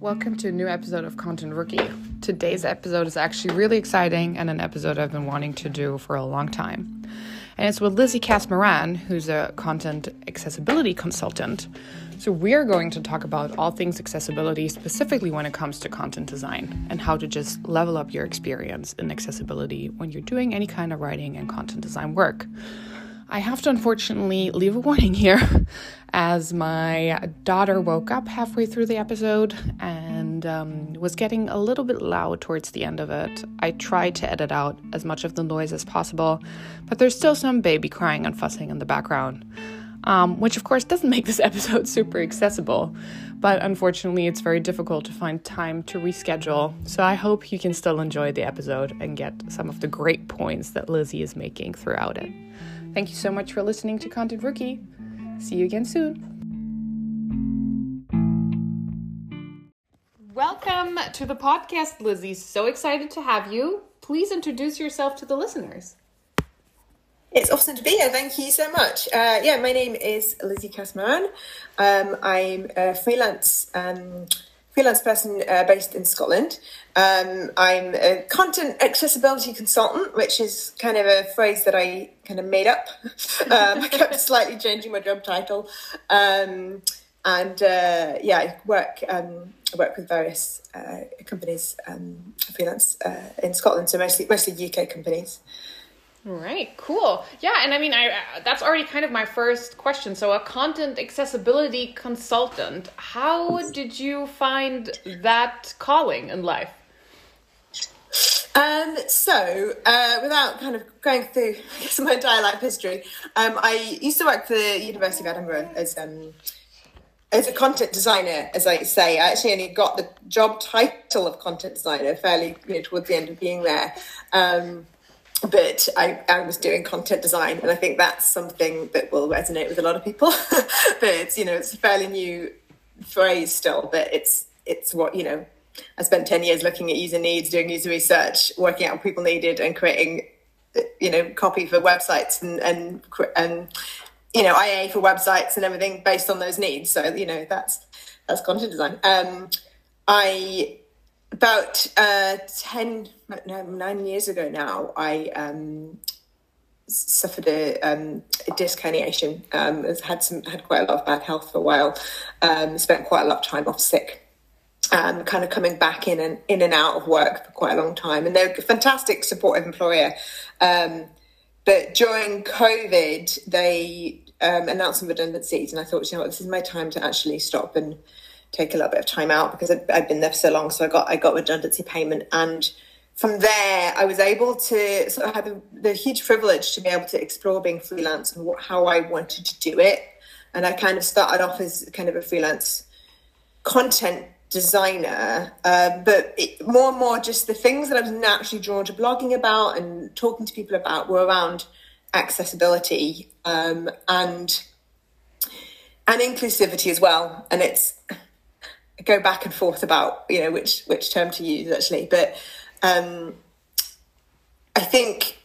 Welcome to a new episode of Content Rookie. Today's episode is actually really exciting and an episode I've been wanting to do for a long time. And it's with Lizzie Cass-Maran, who's a content accessibility consultant. So, we're going to talk about all things accessibility, specifically when it comes to content design, and how to just level up your experience in accessibility when you're doing any kind of writing and content design work. I have to unfortunately leave a warning here as my daughter woke up halfway through the episode and um, was getting a little bit loud towards the end of it. I tried to edit out as much of the noise as possible, but there's still some baby crying and fussing in the background. Um, which, of course, doesn't make this episode super accessible, but unfortunately, it's very difficult to find time to reschedule. So, I hope you can still enjoy the episode and get some of the great points that Lizzie is making throughout it. Thank you so much for listening to Content Rookie. See you again soon. Welcome to the podcast, Lizzie. So excited to have you. Please introduce yourself to the listeners. It's awesome to be here. Thank you so much. Uh, yeah, my name is Lizzie Cass-Maran. Um, I'm a freelance um, freelance person uh, based in Scotland. Um, I'm a content accessibility consultant, which is kind of a phrase that I kind of made up. um, I kept slightly changing my job title. Um, and uh, yeah, I work um, I work with various uh, companies freelance uh, in Scotland, so mostly mostly UK companies. Right, cool. Yeah, and I mean, I that's already kind of my first question. So, a content accessibility consultant, how did you find that calling in life? Um, so, uh, without kind of going through I guess, my entire life history, um, I used to work for the University of Edinburgh as um, as a content designer, as I say. I actually only got the job title of content designer fairly you know, towards the end of being there. Um, but I, I was doing content design and I think that's something that will resonate with a lot of people. but it's you know it's a fairly new phrase still, but it's it's what you know. I spent ten years looking at user needs, doing user research, working out what people needed, and creating you know copy for websites and and and you know IA for websites and everything based on those needs. So you know that's that's content design. Um, I about uh, 10 no, nine years ago now i um, suffered a, um, a disc herniation. Um, had some had quite a lot of bad health for a while. Um, spent quite a lot of time off sick. Um, kind of coming back in and in and out of work for quite a long time. And they're a fantastic supportive employer. Um, but during covid they um, announced some redundancies. And i thought you know what? This is my time to actually stop and take a little bit of time out because I'd, I'd been there for so long. So I got I got redundancy payment, and from there I was able to sort of have the, the huge privilege to be able to explore being freelance and what, how I wanted to do it. And I kind of started off as kind of a freelance content designer, uh, but it, more and more just the things that I was naturally drawn to blogging about and talking to people about were around accessibility um, and and inclusivity as well. And it's go back and forth about you know which which term to use actually, but um, I think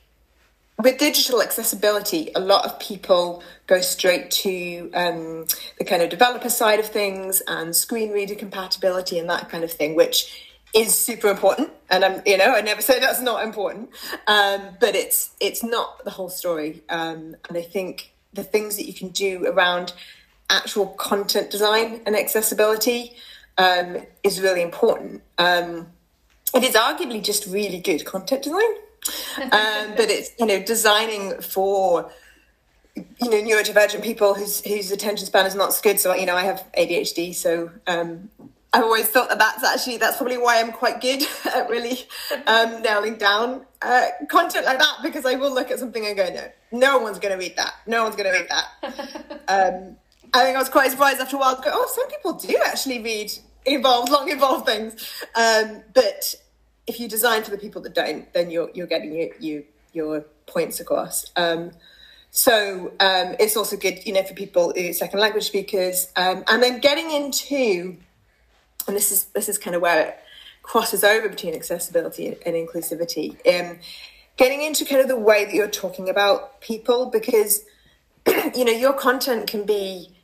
with digital accessibility, a lot of people go straight to um, the kind of developer side of things and screen reader compatibility and that kind of thing, which is super important. And I'm, you know, I never say that's not important, um, but it's it's not the whole story. Um, and I think the things that you can do around actual content design and accessibility um, is really important. Um, it is arguably just really good content design, um, but it's you know designing for you know neurodivergent people whose whose attention span is not so good. So you know I have ADHD, so um, I've always thought that that's actually that's probably why I'm quite good at really um, nailing down uh, content like that because I will look at something and go, no, no one's going to read that. No one's going to read that. um, I think I was quite surprised after a while. Go, oh, some people do actually read involved, long involved things. Um, but if you design for the people that don't, then you're you're getting your your, your points across. Um, so um, it's also good, you know, for people who second language speakers, um, and then getting into, and this is this is kind of where it crosses over between accessibility and, and inclusivity. Um, getting into kind of the way that you're talking about people, because you know your content can be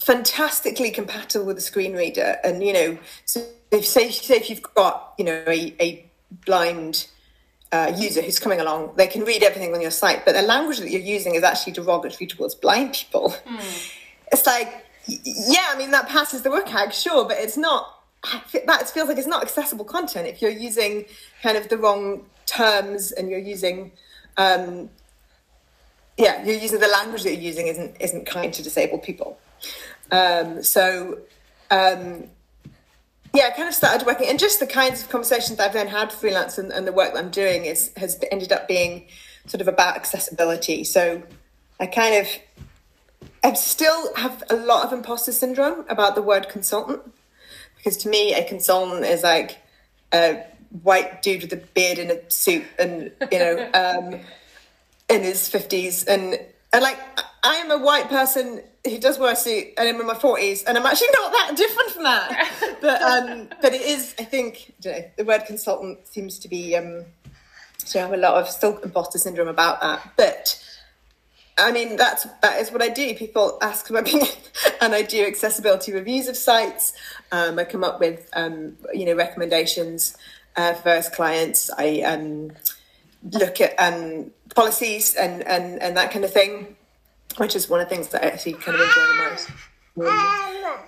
fantastically compatible with the screen reader. And, you know, so if, say, say if you've got, you know, a, a blind uh, user who's coming along, they can read everything on your site, but the language that you're using is actually derogatory towards blind people. Mm. It's like, yeah, I mean, that passes the WCAG, sure, but it's not, that feels like it's not accessible content if you're using kind of the wrong terms and you're using, um, yeah, you're using the language that you're using isn't, isn't kind to disabled people. Um, so, um, yeah, I kind of started working, and just the kinds of conversations that I've then had freelance and, and the work that I'm doing is has ended up being sort of about accessibility. So I kind of, I still have a lot of imposter syndrome about the word consultant, because to me, a consultant is like a white dude with a beard and a suit, and you know, um, in his fifties, and and like I am a white person who does wear a suit, and I'm in my forties, and I'm actually not that different from that. but um, but it is, I think, I know, the word consultant seems to be um, to have a lot of still imposter syndrome about that. But I mean, that's that is what I do. People ask my opinion, and I do accessibility reviews of sites. Um, I come up with um, you know recommendations uh, for various clients. I um, look at um, policies and, and, and that kind of thing, which is one of the things that I actually kind of enjoy the most.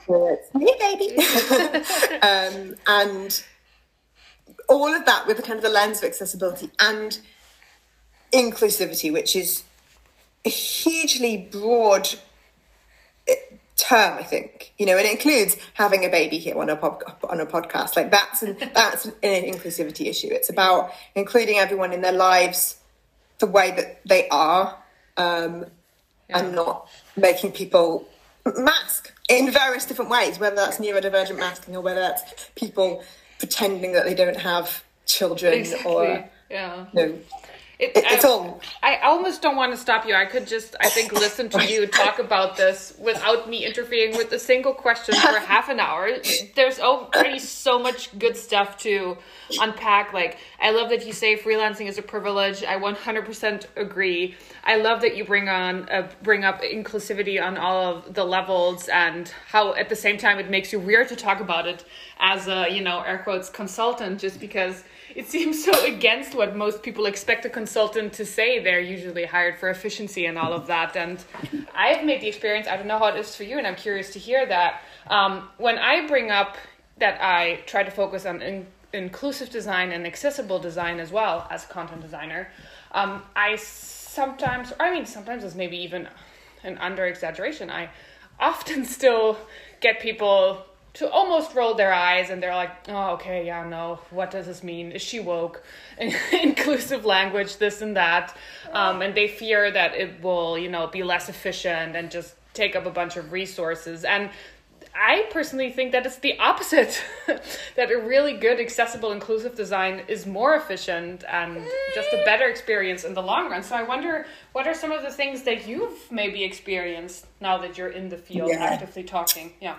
Um, me, baby. um, and all of that with the kind of the lens of accessibility and inclusivity, which is a hugely broad term, I think. You know, and it includes having a baby here on a pod, on a podcast. Like that's an, that's an inclusivity issue. It's about including everyone in their lives the way that they are, um, yeah. and not making people mask in various different ways. Whether that's neurodivergent masking or whether that's people pretending that they don't have children exactly. or yeah. You know, it, it's I, all. I almost don't want to stop you. I could just, I think, listen to you talk about this without me interfering with a single question for half an hour. There's already so much good stuff to unpack. Like, I love that you say freelancing is a privilege. I 100% agree. I love that you bring on, uh, bring up inclusivity on all of the levels and how, at the same time, it makes you weird to talk about it as a, you know, air quotes consultant, just because it seems so against what most people expect a consultant to say. They're usually hired for efficiency and all of that. And I've made the experience, I don't know how it is for you, and I'm curious to hear that. Um, when I bring up that I try to focus on in- inclusive design and accessible design as well as a content designer, um, I sometimes, I mean, sometimes it's maybe even an under exaggeration. I often still get people to almost roll their eyes and they're like, oh, okay, yeah, no, what does this mean? Is she woke? Inclusive language, this and that. Um, and they fear that it will, you know, be less efficient and just take up a bunch of resources. And I personally think that it's the opposite. that a really good, accessible, inclusive design is more efficient and just a better experience in the long run. So I wonder what are some of the things that you've maybe experienced now that you're in the field yeah. actively talking? Yeah.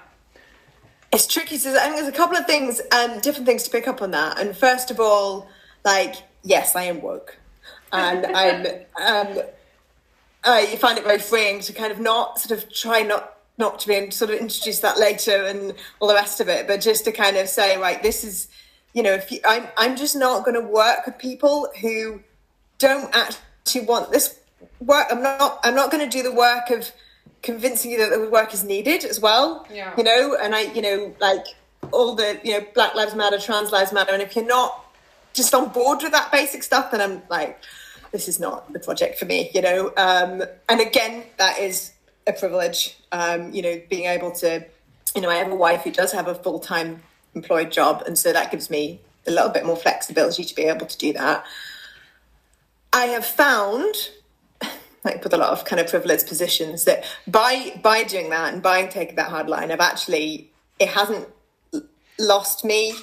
It's tricky. So I think there's a couple of things, um, different things to pick up on that. And first of all, like, yes, I am woke, and I'm. Um, I find it very freeing to kind of not sort of try not not to be and sort of introduce that later and all the rest of it, but just to kind of say, right, this is, you know, if you, I'm I'm just not going to work with people who don't actually want this work. I'm not I'm not going to do the work of convincing you that the work is needed as well. Yeah. You know, and I, you know, like all the, you know, Black Lives Matter, Trans Lives Matter, and if you're not just on board with that basic stuff, then I'm like, this is not the project for me, you know. Um, and again, that is a privilege. Um, you know, being able to, you know, I have a wife who does have a full time employed job, and so that gives me a little bit more flexibility to be able to do that. I have found like with a lot of kind of privileged positions that by by doing that and by taking that hard line i've actually it hasn't lost me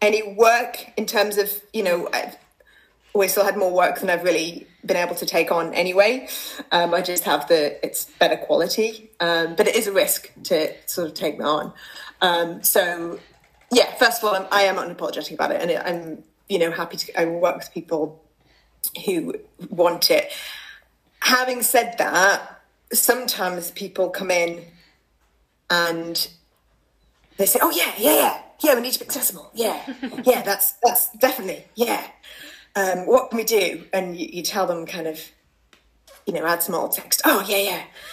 any work in terms of you know i've always still had more work than i've really been able to take on anyway. Um, i just have the it's better quality. Um, but it is a risk to sort of take that on. Um, so yeah first of all I'm, I am unapologetic about it and i'm you know happy to i work with people who want it having said that, sometimes people come in and they say, "Oh yeah, yeah, yeah, yeah, we need to be accessible. Yeah, yeah, that's that's definitely yeah." Um, what can we do? And you, you tell them kind of you know, add some alt text. Oh, yeah,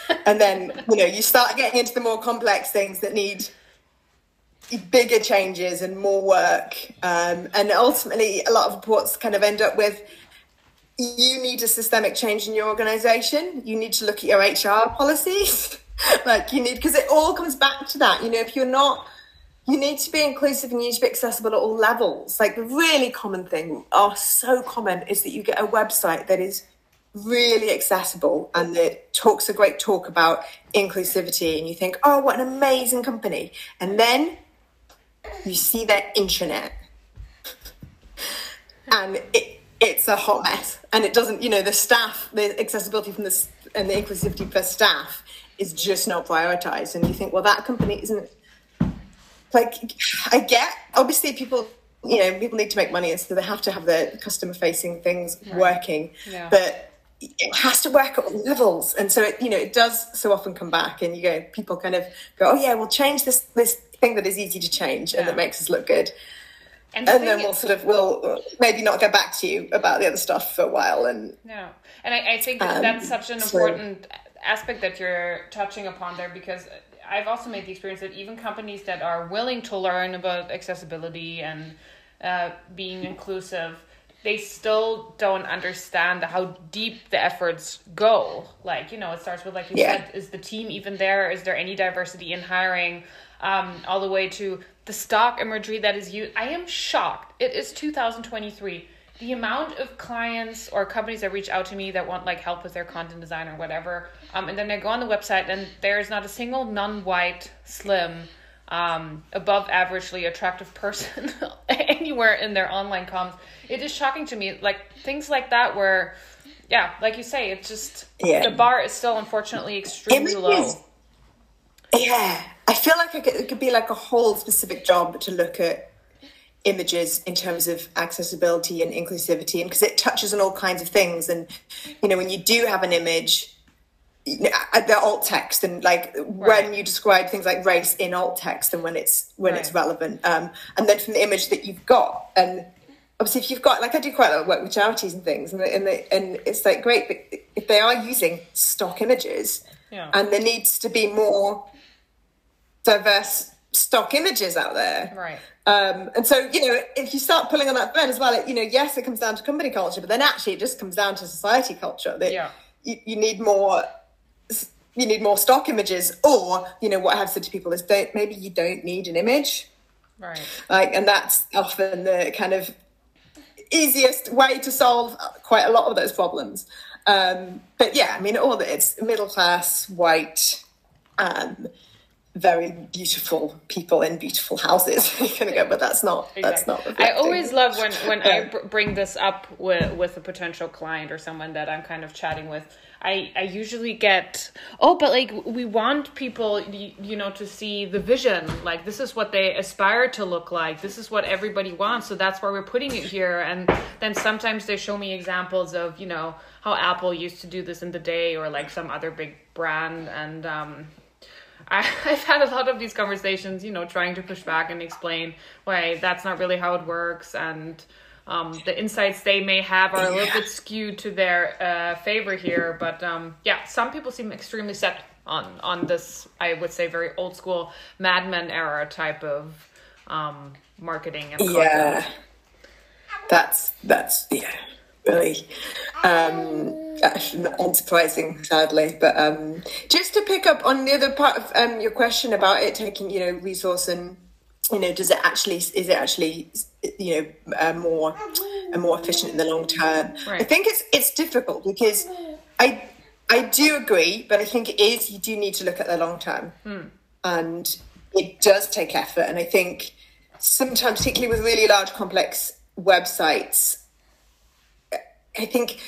yeah. And then, you know, you start getting into the more complex things that need bigger changes and more work. Um, and ultimately, a lot of reports kind of end up with you need a systemic change in your organization. You need to look at your HR policies. like, you need, because it all comes back to that. You know, if you're not, you need to be inclusive and you need to be accessible at all levels. Like, the really common thing, are so common, is that you get a website that is really accessible and that talks a great talk about inclusivity and you think oh what an amazing company and then you see their intranet and it, it's a hot mess. And it doesn't you know the staff the accessibility from the and the inclusivity for staff is just not prioritized. And you think well that company isn't like i get obviously people you know people need to make money and so they have to have the customer facing things right. working. Yeah. but it has to work at all levels. And so it you know it does so often come back and you go people kind of go oh yeah we'll change this this thing that is easy to change and that makes us look good and, the and then we'll sort of we'll maybe not get back to you about the other stuff for a while and no and i, I think um, that's such an important so, aspect that you're touching upon there because i've also made the experience that even companies that are willing to learn about accessibility and uh, being inclusive they still don't understand how deep the efforts go. Like, you know, it starts with, like you yeah. said, is the team even there? Is there any diversity in hiring? Um, all the way to the stock imagery that is used. I am shocked. It is 2023. The amount of clients or companies that reach out to me that want like help with their content design or whatever, um, and then they go on the website and there is not a single non-white, slim, um, above averagely attractive person anywhere in their online comms it is shocking to me like things like that where yeah like you say it's just yeah. the bar is still unfortunately extremely low yeah i feel like it could, be like a whole specific job to look at images in terms of accessibility and inclusivity and because it touches on all kinds of things and you know when you do have an image uh, the alt text and like right. when you describe things like race in alt text and when it's when right. it's relevant um, and then from the image that you've got and obviously if you've got like I do quite a lot of work with charities and things, and and, and it's like great but if they are using stock images, yeah. and there needs to be more diverse stock images out there, right? Um, and so you know if you start pulling on that thread as well, it, you know yes it comes down to company culture, but then actually it just comes down to society culture that yeah. you, you need more you need more stock images or you know what i've said to people is don't maybe you don't need an image right like and that's often the kind of easiest way to solve quite a lot of those problems. Um, but yeah, I mean, all that it's middle class, white, um, very beautiful people in beautiful houses. You're gonna go, but that's not exactly. that's not. Reflecting. I always love when when I bring this up with with a potential client or someone that I'm kind of chatting with I I usually get oh but like we want people you, you know to see the vision like this is what they aspire to look like this is what everybody wants so that's why we're putting it here and then sometimes they show me examples of you know how Apple used to do this in the day or like some other big brand and um I, I've had a lot of these conversations, you know, trying to push back and explain why that's not really how it works and um, the insights they may have are a little bit skewed to their uh, favor here. But um, yeah, some people seem extremely set on on this. I would say very old school Mad Men era type of um, marketing and yeah. That's that's yeah really um, unsurprising, sadly. But um, just to pick up on the other part of um, your question about it taking, you know, resource and you know, does it actually is it actually you know uh, more uh, more efficient in the long term? Right. I think it's it's difficult because I I do agree, but I think it is you do need to look at the long term, hmm. and it does take effort. And I think sometimes, particularly with really large, complex websites, I think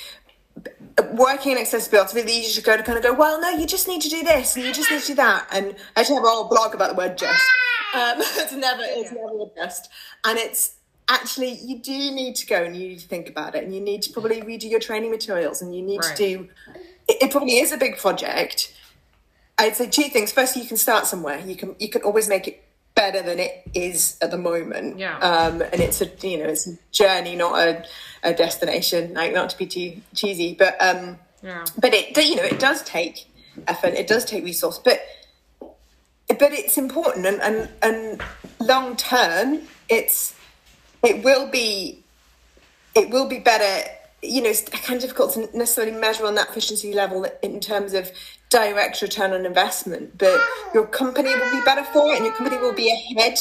working in accessibility, it's really easy to go to kind of go, well, no, you just need to do this and you just need to do that. And I actually have a whole blog about the word just. Um, it's never, it's never just. And it's actually, you do need to go and you need to think about it and you need to probably redo your training materials and you need right. to do, it, it, probably is a big project. I'd say two things. First, you can start somewhere. You can you can always make it better than it is at the moment. Yeah. Um, and it's a you know it's a journey, not a, a destination. Like not to be too cheesy, but um, Yeah. but it you know it does take effort. It does take resource, but but it's important and and, and long term, it's it will be it will be better. You know, it's kind of difficult to necessarily measure on that efficiency level in terms of direct return on investment, but your company will be better for it, and your company will be ahead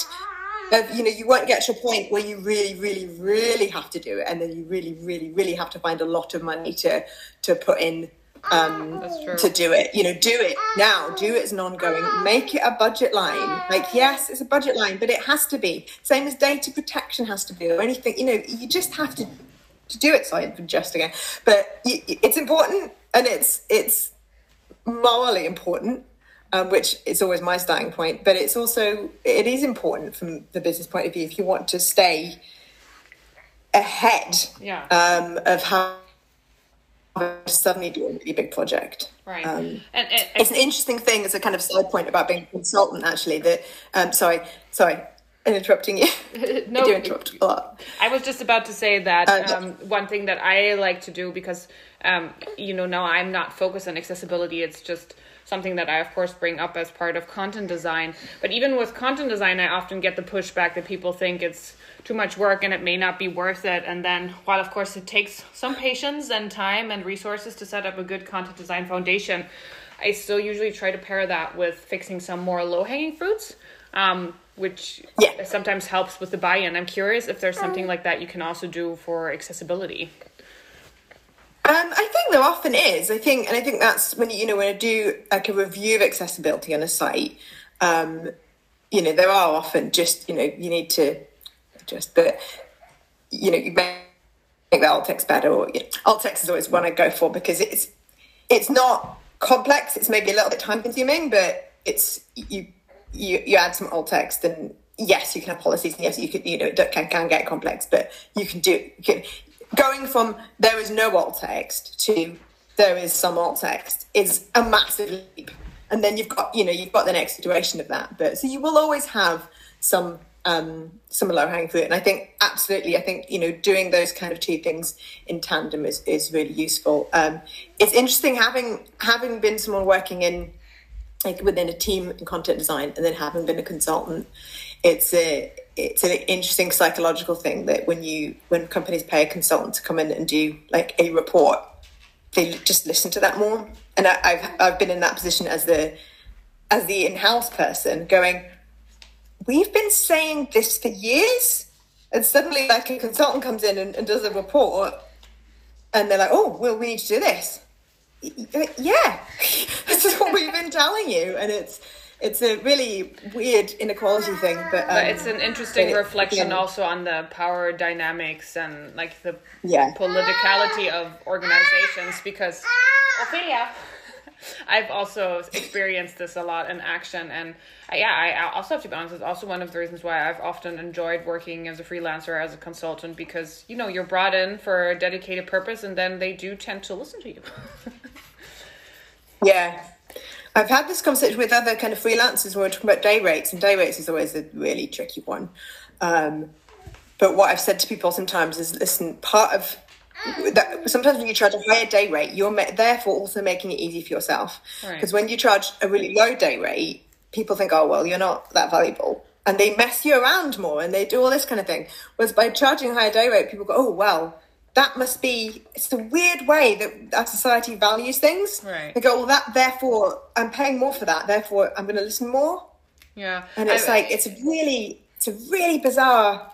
of. You know, you won't get to a point where you really, really, really have to do it, and then you really, really, really have to find a lot of money to to put in um, to do it. You know, do it now. Do it as an ongoing. Make it a budget line. Like, yes, it's a budget line, but it has to be. Same as data protection has to be, or anything. You know, you just have to to do it. Sorry for just again, but it's important, and it's it's morally important. Um, which is always my starting point, but it's also it is important from the business point of view if you want to stay ahead Yeah. um, of how suddenly do a really big project. Right. Um, and, and, it's an interesting thing as a kind of side point about being a consultant. Actually, that um, sorry, sorry, I'm interrupting you. No. I do interrupt a lot. I was just about to say that Uh, um, one thing that I like to do because, um, you know, now I'm not focused on accessibility. It's just something that I, of course, bring up as part of content design. But even with content design, I often get the pushback that people think it's too much work and it may not be worth it. And then, while of course it takes some patience and time and resources to set up a good content design foundation, I still usually try to pair that with fixing some more low hanging fruits. Um, which Yeah. sometimes helps with the buy-in. I'm curious if there's something like that you can also do for accessibility. Um, I think there often is. I think, and I think that's when you, know when I do like a review of accessibility on a site. Um, you know, there are often just you know you need to just, but you know you make the alt text better. Or you know, alt text is always one I go for because it's it's not complex. It's maybe a little bit time consuming, but it's you you you add some alt text and yes, you can have policies and yes, you could you know it can can get complex, but you can do you can going from there is no alt text to there is some alt text is a massive leap. And then you've got, you know, you've got the next iteration of that. But so you will always have some um some low hanging fruit. And I think absolutely, I think, you know, doing those kind of two things in tandem is, is really useful. Um it's interesting having having been someone working in like within a team in content design and then having been a consultant it's a it's an interesting psychological thing that when you when companies pay a consultant to come in and do like a report they just listen to that more. And I, I've I've been in that position as the as the in-house person going we've been saying this for years and suddenly like a consultant comes in and, and does a report and they're like oh well we need to do this yeah, this is what we've been telling you, and it's it's a really weird inequality thing, but, um, But it's an interesting it- reflection yeah. also on the power dynamics and like the Yeah. politicality of organizations because Ophelia. I've also experienced this a lot in action, and uh, yeah, I I also have to be honest. It's also one of the reasons why I've often enjoyed working as a freelancer, as a consultant, because you know you're brought in for a dedicated purpose, and then they do tend to listen to you. Yeah. I've had this conversation with other kind of freelancers where we're talking about day rates, and day rates is always a really tricky one. Um, but what I've said to people sometimes is listen, part of that, sometimes when you charge a higher day rate, you're ma- therefore also making it easy for yourself. Right. Because when you charge a really low day rate, people think, oh, well, you're not that valuable. And they mess you around more and they do all this kind of thing. Whereas by charging a higher day rate, people go, oh, well, that must be, it's the weird way that our society values things. Right. They go, well, that, therefore, I'm paying more for that. Therefore, I'm going to listen more. yeah, And it's I- like, it's a really, it's a really bizarre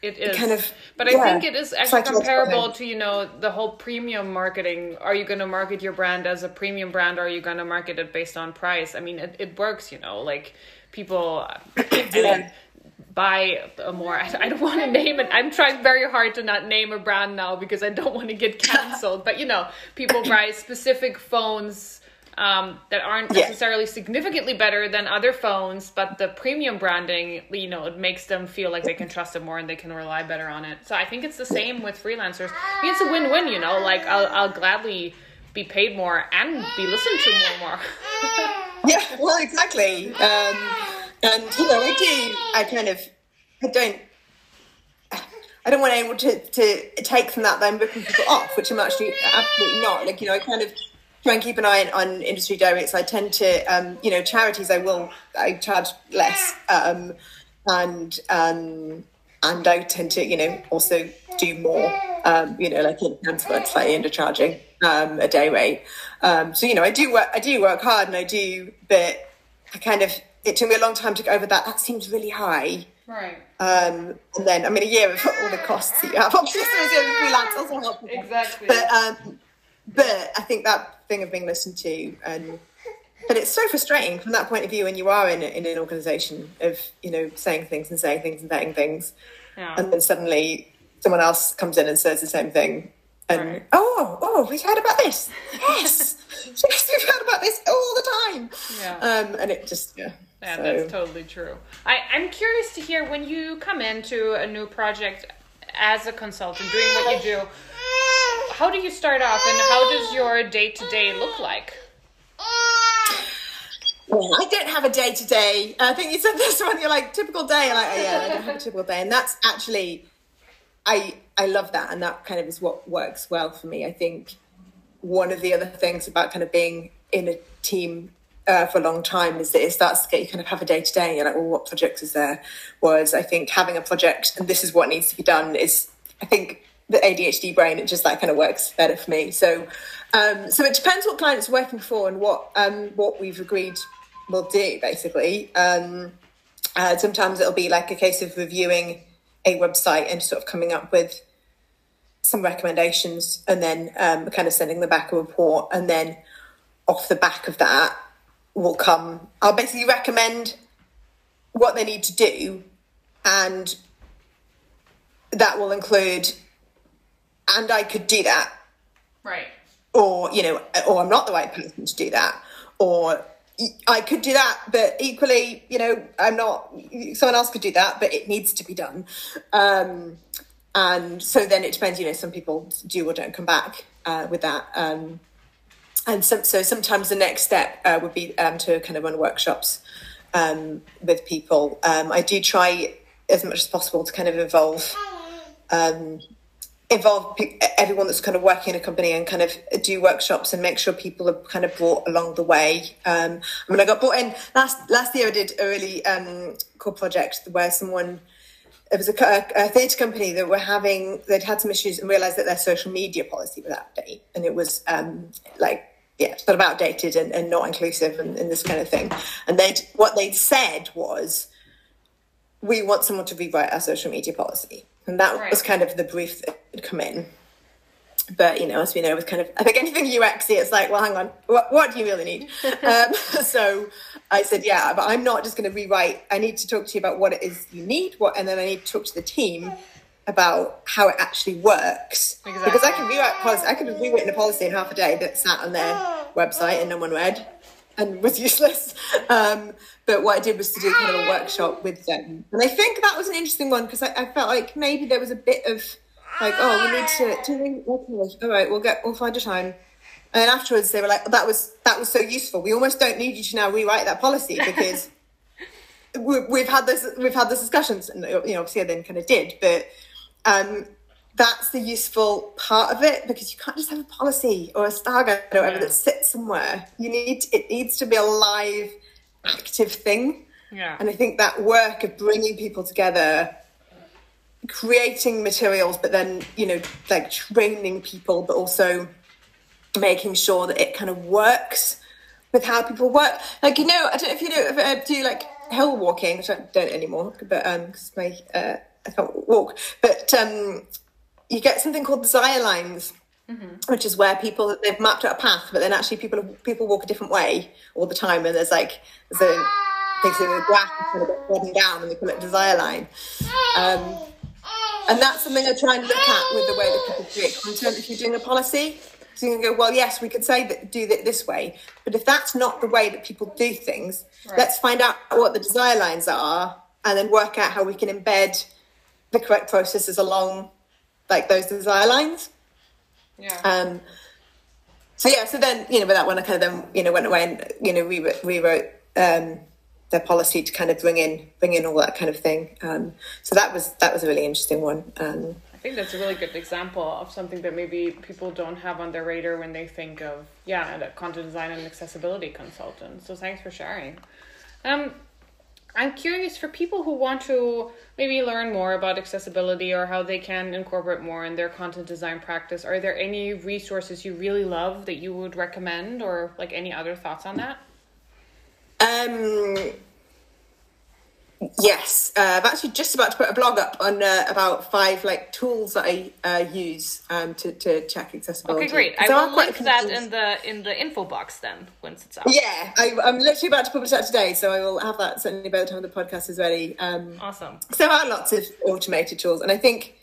It is kind of- but I think it is actually comparable to you know the whole premium marketing. Are you going to market your brand as a premium brand, or are you going to market it based on price? I mean, it, it works, you know, like people. Mean, buy a more I, don't want to name it i'm trying very hard to not name a brand now because i don't want to get canceled but you know people buy specific phones um, that aren't Yeah. necessarily significantly better than other phones, but the premium branding, you know, it makes them feel like they can trust it more and they can rely better on it. So I think it's the same with freelancers. I mean, it's a win-win, you know. Like I'll, I'll gladly be paid more and be listened to more and more. yeah, well, exactly. Um, and you know, I do. I kind of, I don't. I don't want anyone to, to take from that that I'm ripping people off, which I'm actually absolutely not. Like, you know, I kind of try and keep an eye on, industry directs. I tend to, um, you know, charities. I will, I charge less, um, and um, and I tend to, you know, also do more. Um, you know, like in transport, slightly undercharging um, a day rate. Um, so you know, I do work. I do work hard, and I do, but I kind of. It took me a long time to get over that. That seems really high. Right. Um, and then, I mean, a year of all the costs that you have. Obviously, as a freelance. Exactly. But um, but I think that thing of being listened to and but it's so frustrating from that point of view when you are in, in an organization of you know saying things and saying things and saying things Yeah. and then suddenly someone else comes in and says the same thing and Right. oh oh we've heard about this yes yes we've heard about this all the time Yeah. um and it just yeah Yeah, so- that's totally true. I, I'm curious to hear when you come into a new project as a consultant, doing what you do, how do you start off and how does your day to day look like? Well, I don't have a day to day. I think you said this one. You're like typical day. Like, oh, yeah, I don't have a typical day, and that's actually, I I love that, and that kind of is what works well for me. I think one of the other things about kind of being in a team uh, for a long time is that it starts to get you kind of have a day to day. You're like, well, what projects is there? Whereas I think having a project and this is what needs to be done is, I think the ADHD brain, it just that kind of works better for me. So, um, so it depends what client it's working for and what um, what we've agreed we'll do basically. Um, uh, sometimes it'll be like a case of reviewing a website and sort of coming up with some recommendations and then um, kind of sending them back a report and then off the back of that will come. I'll basically recommend what they need to do and that will include and i could do that. Right. or you know or i'm not the right person to do that. Or i could do that but equally you know i'm not someone else could do that but it needs to be done. Um and so then it depends you know some people do or don't come back uh, with that. Um and so sometimes the next step uh, would be um, to kind of run workshops um, with people. Um, I do try as much as possible to kind of involve um, involve pe- everyone that's kind of working in a company and kind of do workshops and make sure people are kind of brought along the way. Um, I mean, I got brought in last last year. I did a really um, cool project where someone it was a, co- a theatre company that were having they'd had some issues and realised that their social media policy was out of date and it was um, like yeah sort of outdated and, and not inclusive and, and this kind of thing and they what they'd said was we want someone to rewrite our social media policy and that Right. was kind of the brief that had come in but you know, as we know, with kind of I think anything UXy, it's like, well, hang on, what, what do you really need? um, so I said, yeah, but I'm not just going to rewrite. I need to talk to you about what it is you need, what, and then I need to talk to the team about how it actually works. Because I can rewrite policy, I could have rewritten a policy in half a day that sat on their website and no one read and was useless. Um, but what I did was to do kind of a workshop with them, and I think that was an interesting one because I, I felt like maybe there was a bit of like, oh, we need to do okay, all right, we'll get we'll find a time. And afterwards they were like, that was that was so useful. We almost don't need you to now rewrite that policy because we, we've had this we've had this discussions and you know obviously I then kind of did, but um that's the useful part of it because you can't just have a policy or a star guide or whatever Yeah. that sits somewhere. You need it needs to be a live, active thing. Yeah. And I think that work of bringing people together, creating materials, but then, you know, like training people, but also making sure that it kind of works with how people work. Like, you know, I don't know if you do, uh, do like hill walking, which I don't anymore, but um, because my, uh, I can't walk, but um, you get something called desire lines. Which is where people they've mapped out a path, but then actually people people walk a different way all the time, and there's like there's a things in the graph kind of get trodden down, and they call it desire line. Um, and that's something I try and look at with the way that people create content. If you're doing a policy, so you can go, well, yes, we could say that do it this way, but if that's not the way that people do things, let's find out what the desire lines are, and then work out how we can embed the correct processes along like those desire lines. Yeah. Um, so yeah, so then you know, with that one, I kind of then you know went away and you know we rewrote um, their policy to kind of bring in bring in all that kind of thing. Um, so that was that was a really interesting one. Um, I think that's a really good example of something that maybe people don't have on their radar when they think of yeah, content design and accessibility consultant. So thanks for sharing. Um, I'm curious for people who want to maybe learn more about accessibility or how they can incorporate more in their content design practice. Are there any resources you really love that you would recommend, or like any other thoughts on that? Um, Yes, uh, I'm actually just about to put a blog up on uh, about five like tools that I uh, use um, to, to check accessibility. Okay, great. I will link that in the in the info box then once it's out. Yeah, I, am literally about to publish that today, so I will have that certainly by the time the podcast is ready. Um, awesome. So there are lots of automated tools, and I think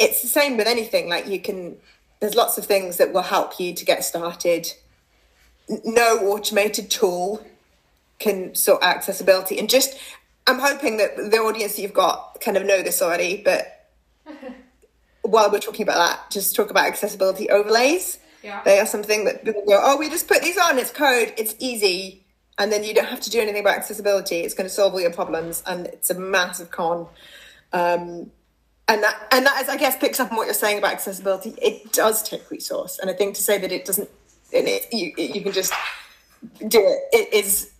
it's the same with anything. Like you can, there's lots of things that will help you to get started. No automated tool can sort accessibility, and just I'm hoping that the audience that you've got kind of know this already, but while we're talking about that, just talk about accessibility overlays. Yeah. They are something that people go, oh, we just put these on, it's code, it's easy, and then you don't have to do anything about accessibility. It's going to solve all your problems, and it's a massive con. Um, and that, and that is, I guess, picks up on what you're saying about accessibility. It does take resource, and I think to say that it doesn't, it, you, you can just do it, it is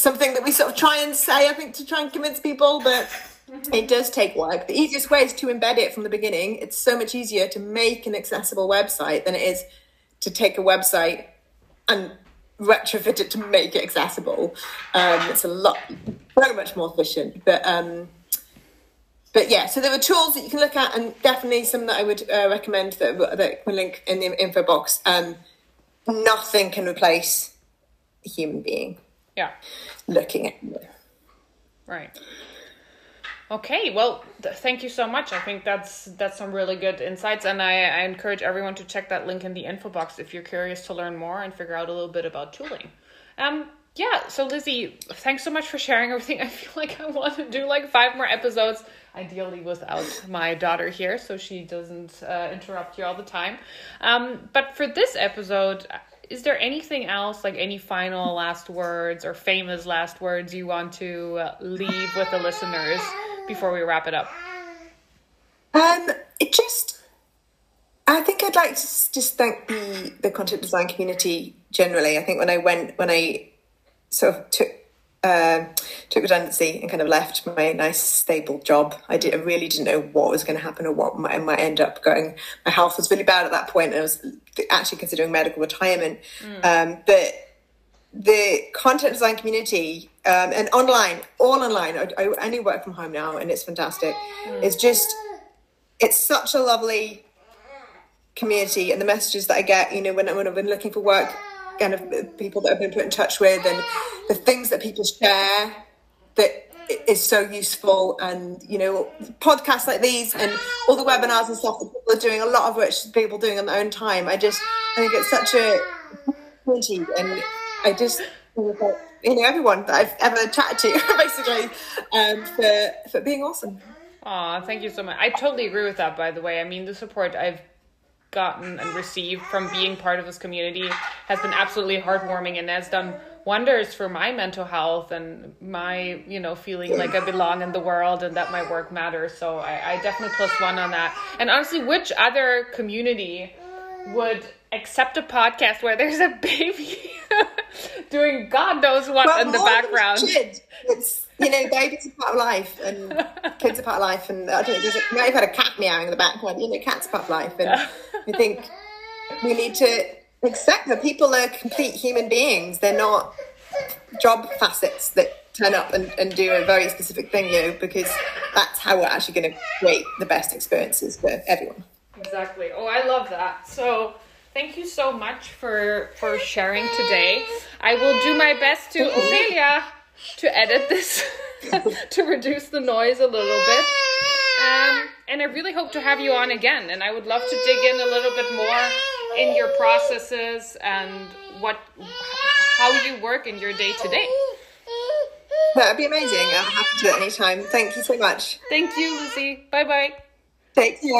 something that we sort of try and say, I think, to try and convince people, but it does take work. The easiest way is to embed it from the beginning. It's so much easier to make an accessible website than it is to take a website and retrofit it to make it accessible. Um, it's a lot, very much more efficient. But um, but yeah, so there are tools that you can look at, and definitely some that I would uh, recommend that that can link in the info box. Um, nothing can replace a human being. Yeah. Looking at you. Right. Okay, well, th- thank you so much. I think that's that's some really good insights, and I, I encourage everyone to check that link in the info box if you're curious to learn more and figure out a little bit about tooling. Um, yeah. So Lizzie, thanks so much for sharing everything. I feel like I want to do like five more episodes, ideally without my daughter here, so she doesn't uh, interrupt you all the time. Um, but for this episode, is there anything else, like any final last words or famous last words you want to leave with the listeners before we wrap it up? Um, it just, I think I'd like to just thank the the content design community generally. I think when I went, when I sort of took uh, took redundancy and kind of left my nice stable job. I did. I really didn't know what was going to happen or what might, might end up going. My health was really bad at that point, and I was actually considering medical retirement. Mm. Um, but the content design community um, and online, all online. I, I, only work from home now, and it's fantastic. Mm. It's just, it's such a lovely community, and the messages that I get. You know, when, when I've been looking for work kind of people that I've been put in touch with and the things that people share that is so useful and you know podcasts like these and all the webinars and stuff that people are doing a lot of which people doing on their own time i just i think it's such a opportunity and i just you know everyone that i've ever chatted to basically um, for for being awesome Oh, thank you so much. I totally agree with that, by the way. I mean, the support I've gotten and received from being part of this community has been absolutely heartwarming and has done wonders for my mental health and my you know feeling like i belong in the world and that my work matters. So i, I definitely plus one on that. And honestly which other community would accept a podcast where there's a baby doing god knows what in the background it's you know, babies are part of life, and kids are part of life, and I don't know. You might have had a cat meowing in the background. You know, cats are part of life, and I think we need to accept that people are complete human beings. They're not job facets that turn up and, and do a very specific thing, you know, because that's how we're actually going to create the best experiences for everyone. Exactly. Oh, I love that. So thank you so much for for sharing today. I will do my best to Ophelia to edit this to reduce the noise a little bit. Um, and I really hope to have you on again. And I would love to dig in a little bit more in your processes and what how you work in your day to day. That'd be amazing. I'm happy to do it anytime. Thank you so much. Thank you, Lucy. Bye bye. Take care.